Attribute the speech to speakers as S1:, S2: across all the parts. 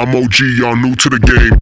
S1: I'm OG, y'all new to the game.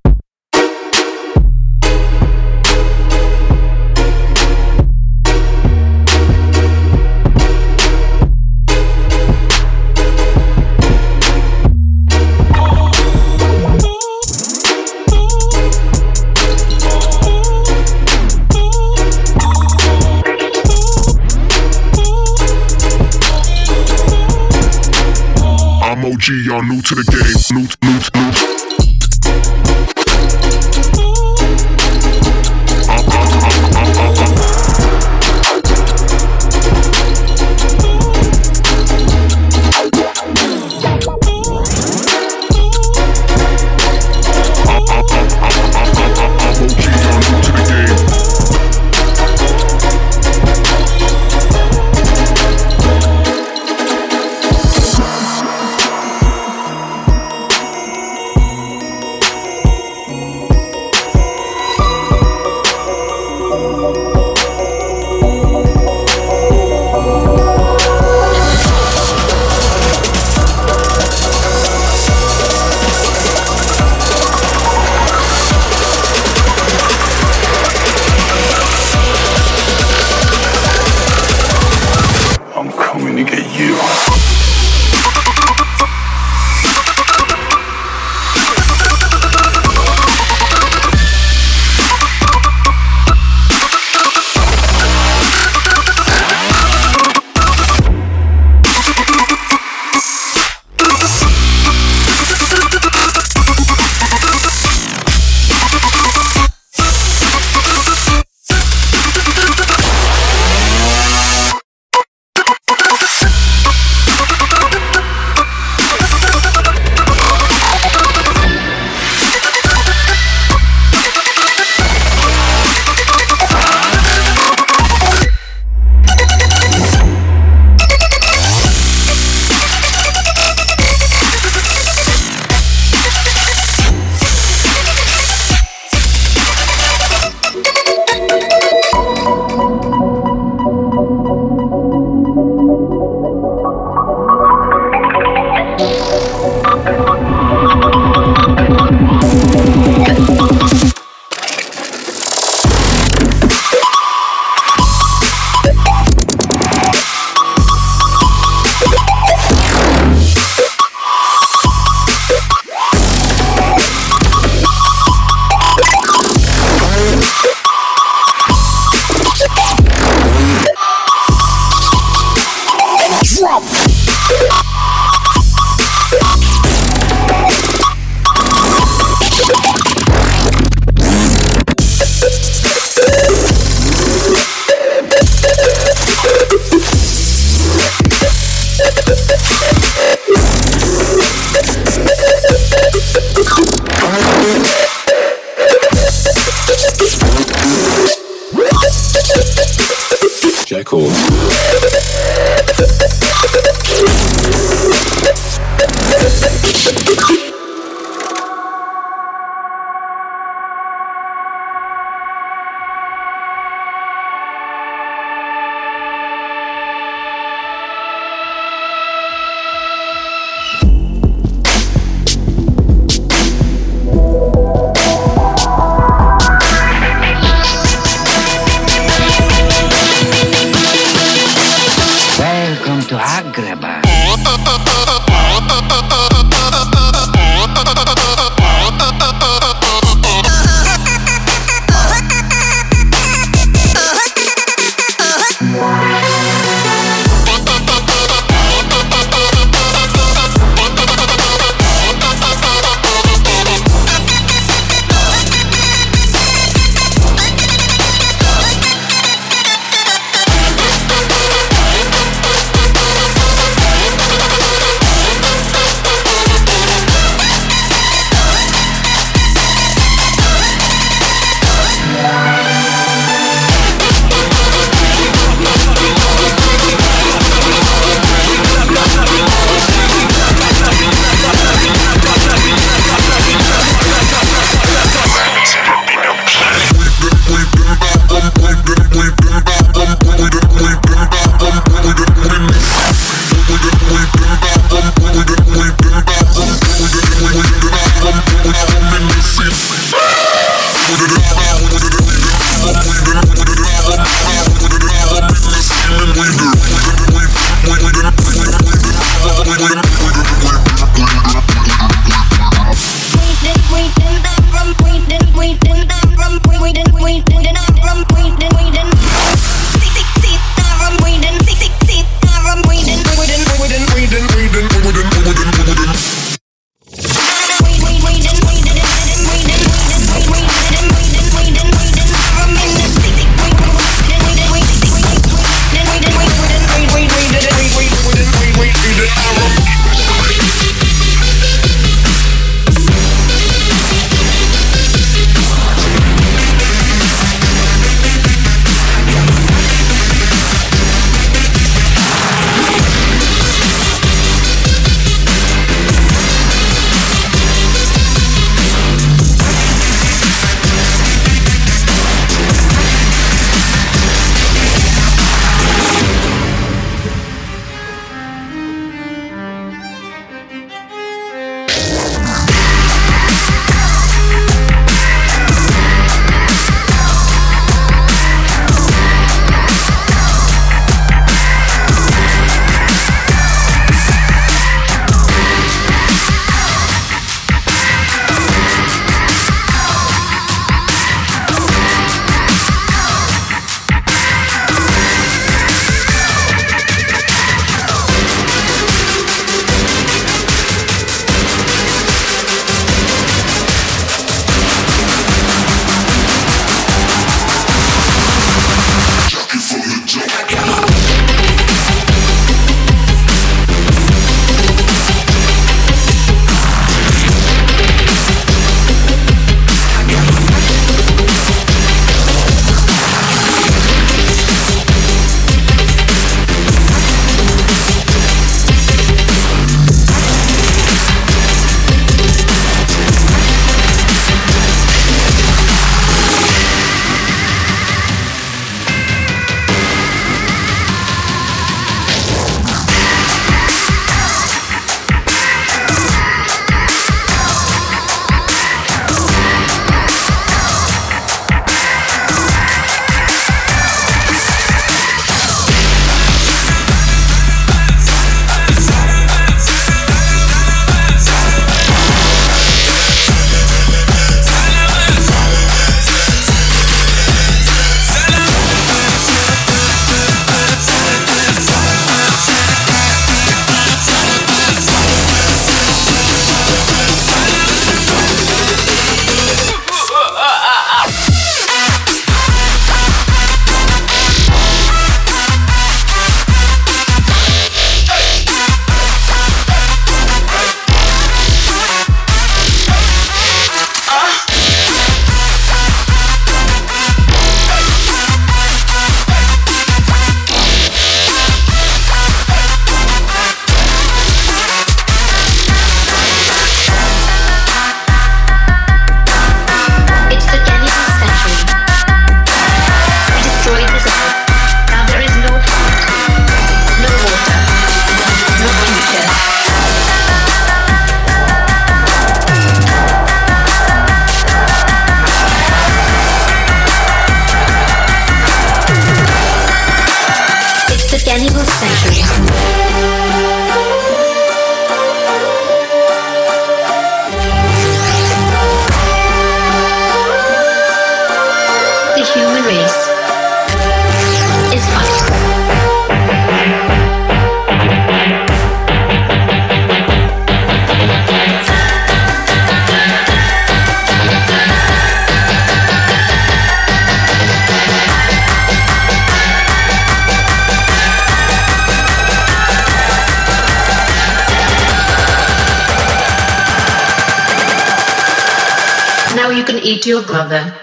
S2: your brother.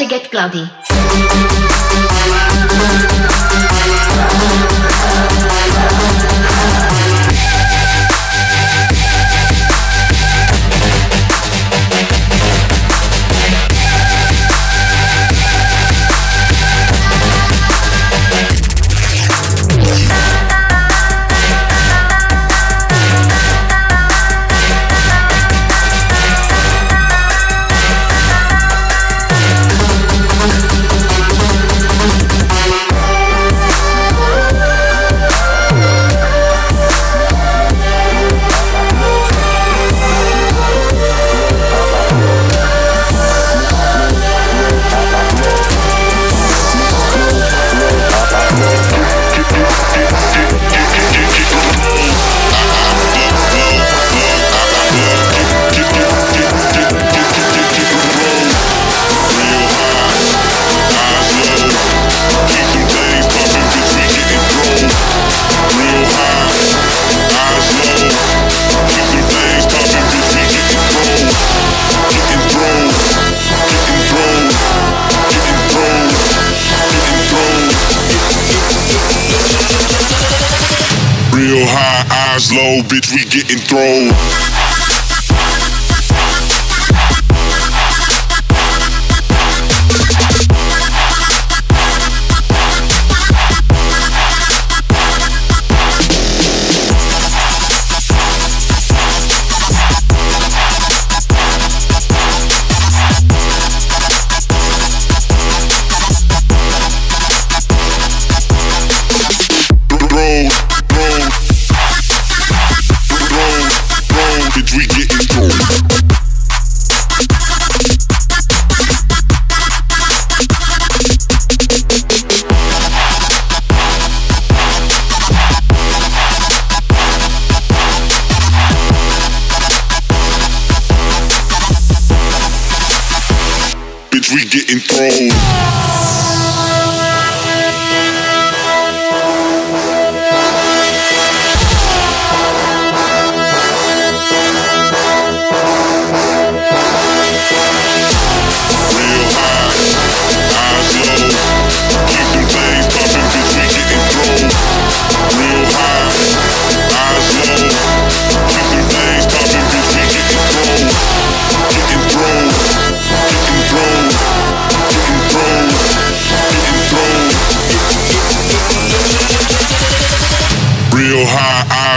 S2: to get cloudy.
S3: eyes low, bitch, we getting thrown.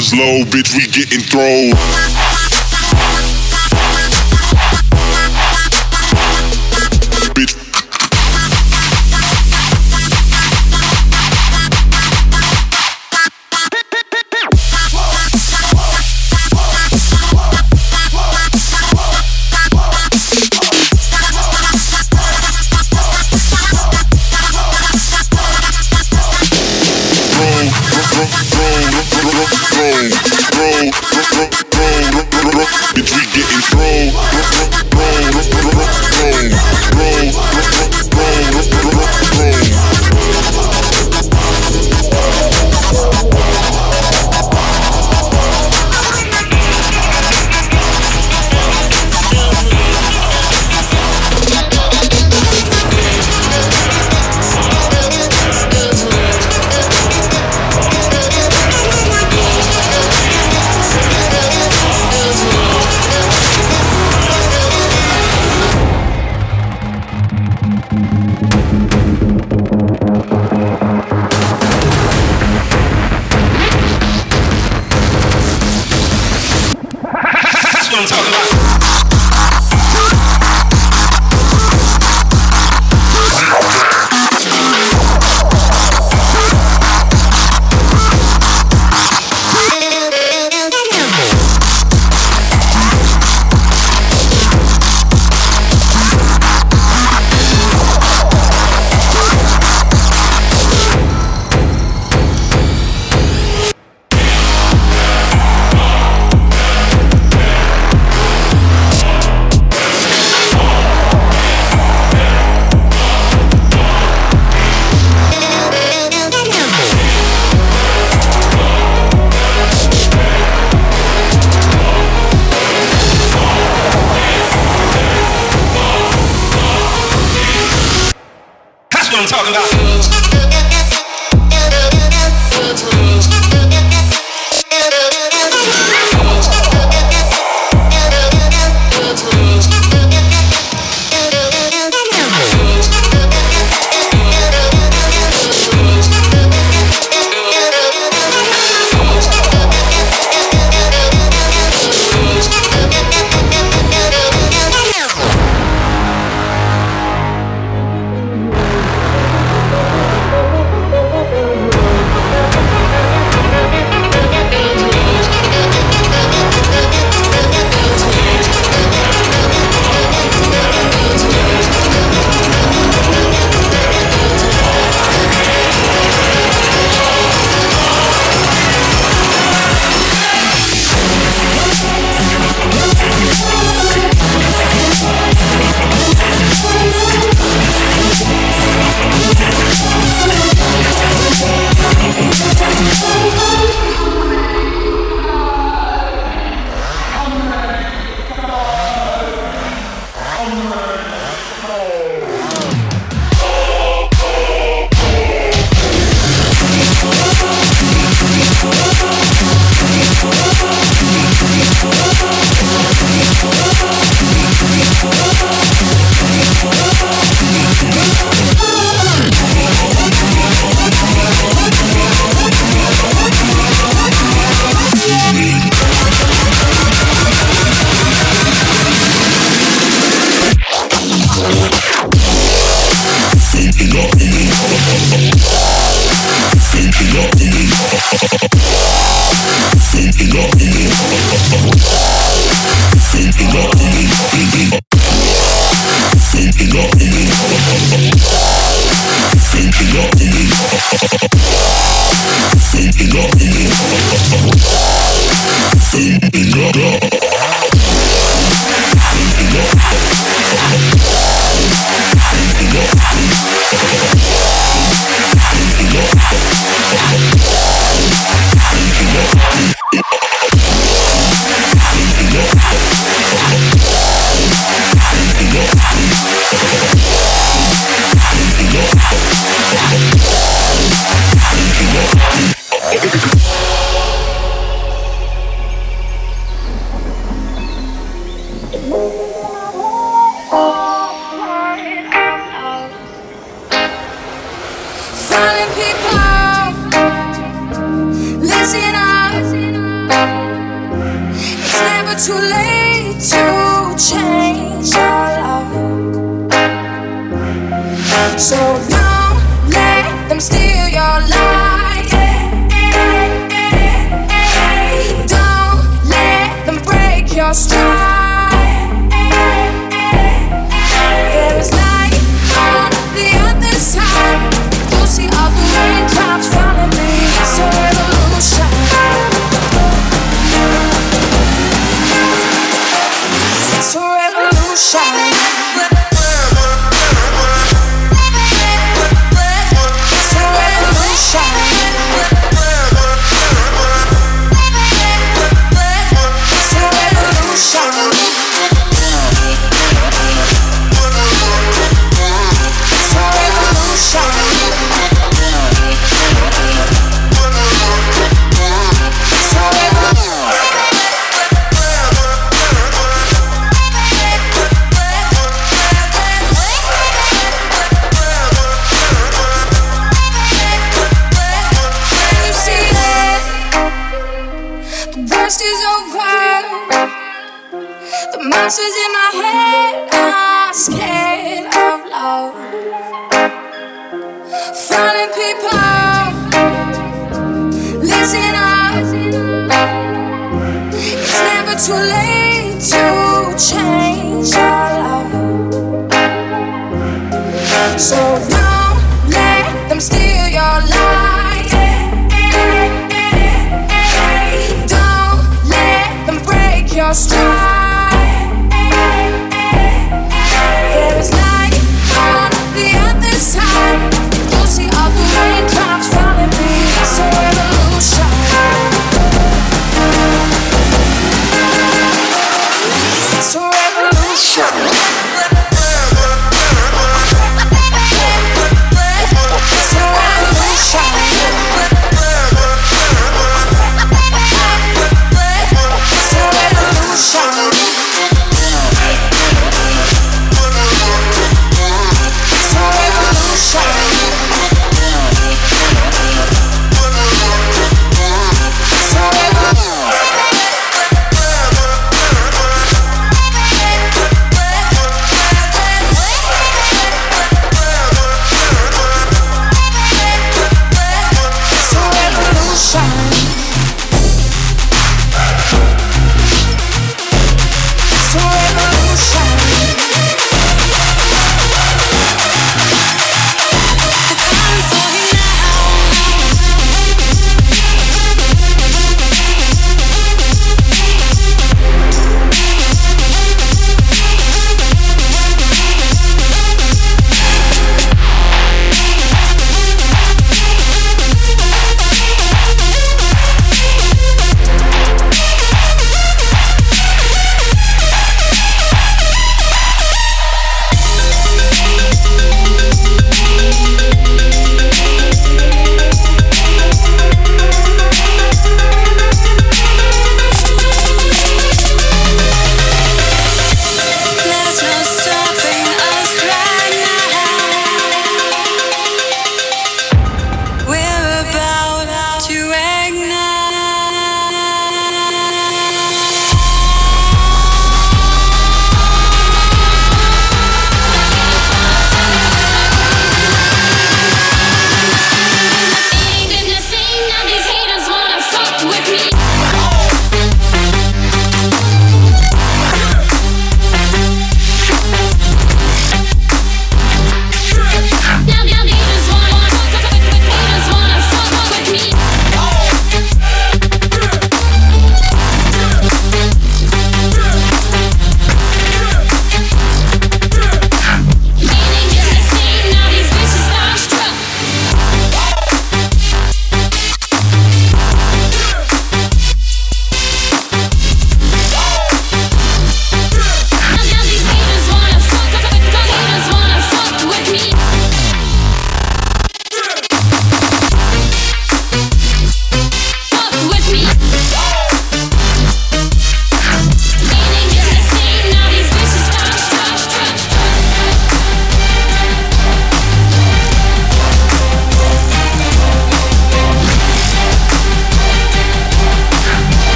S3: Low, bitch, we getting thrown.
S4: telling people, listen up. It's never too late to change your love. So Monsters in my head are scared of love. Falling people, listen up. It's never too late to change your love. So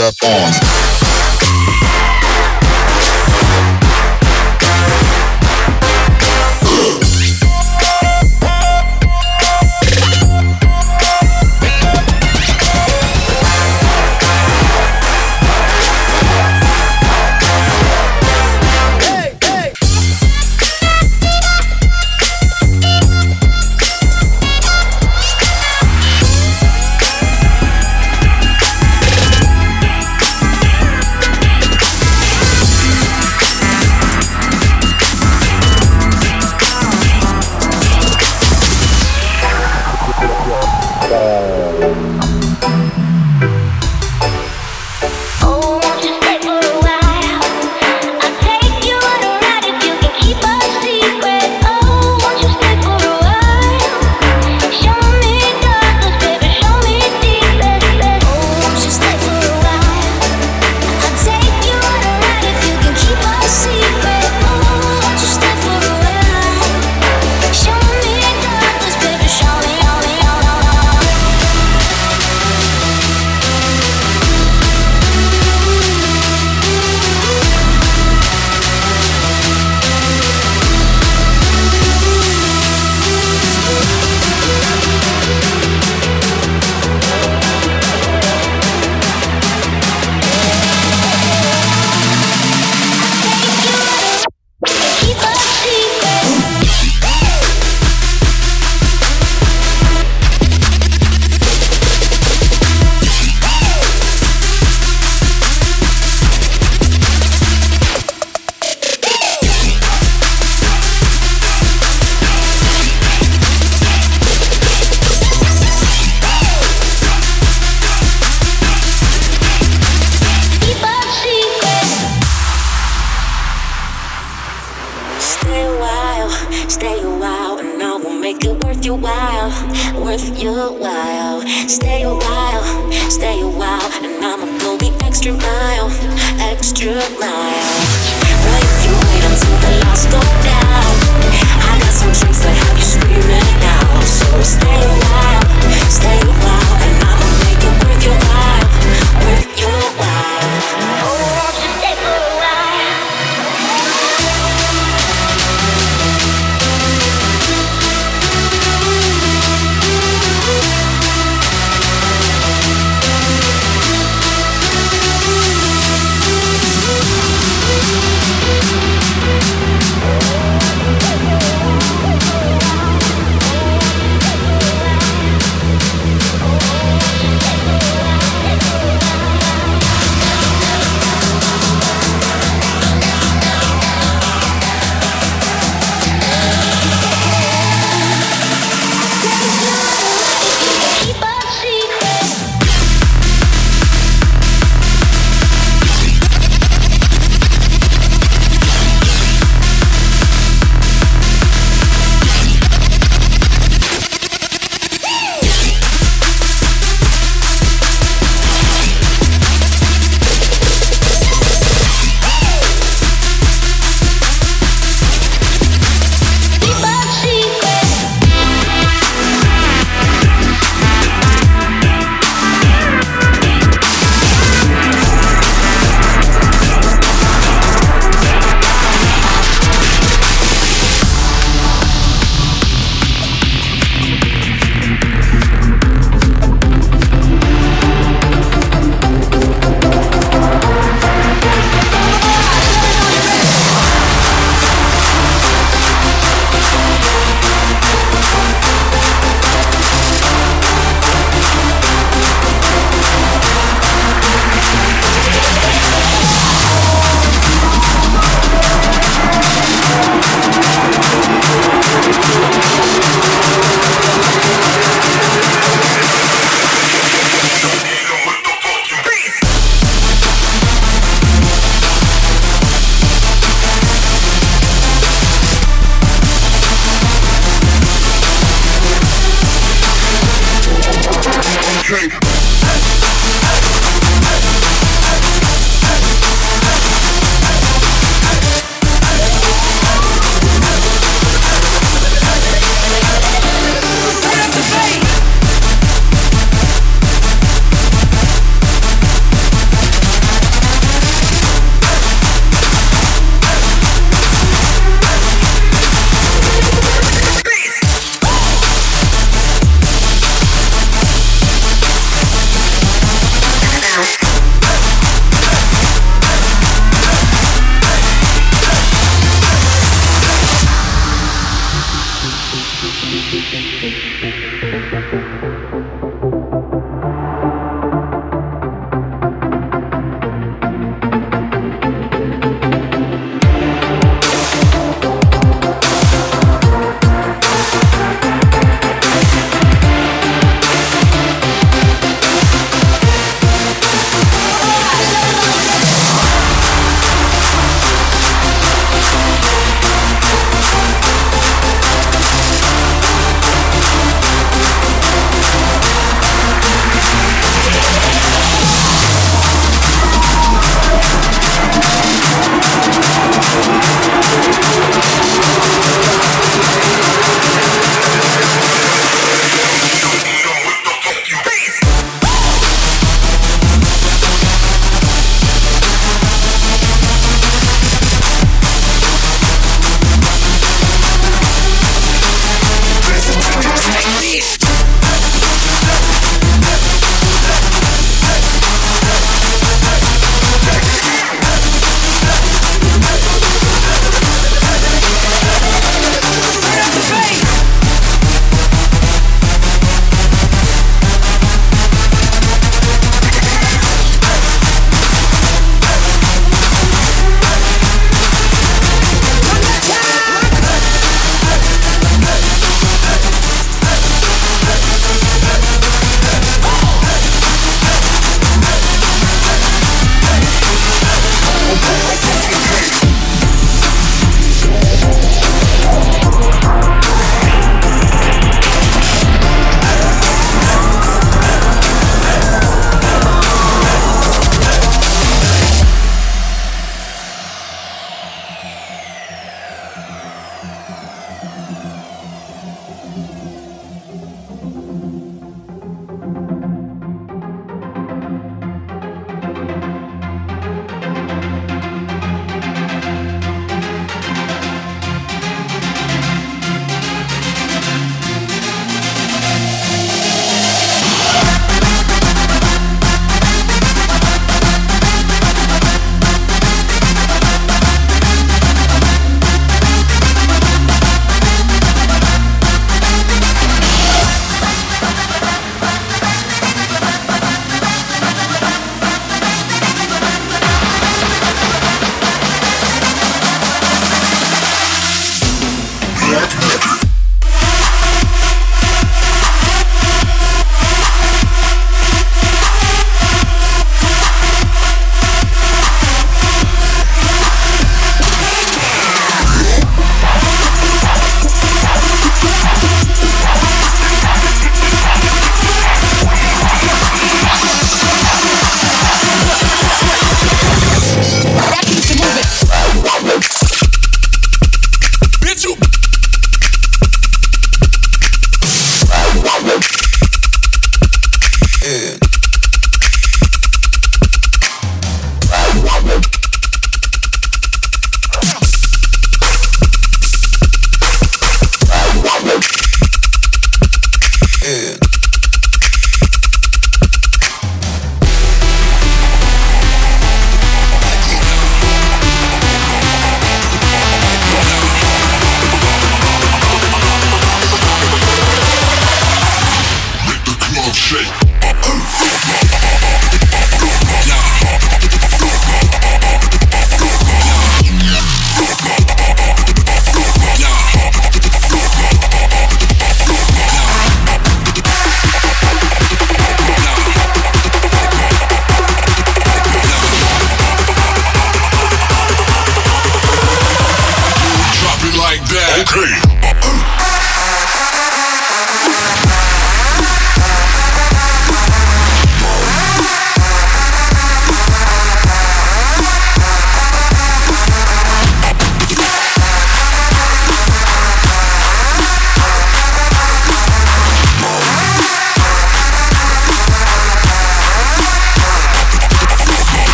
S5: up on.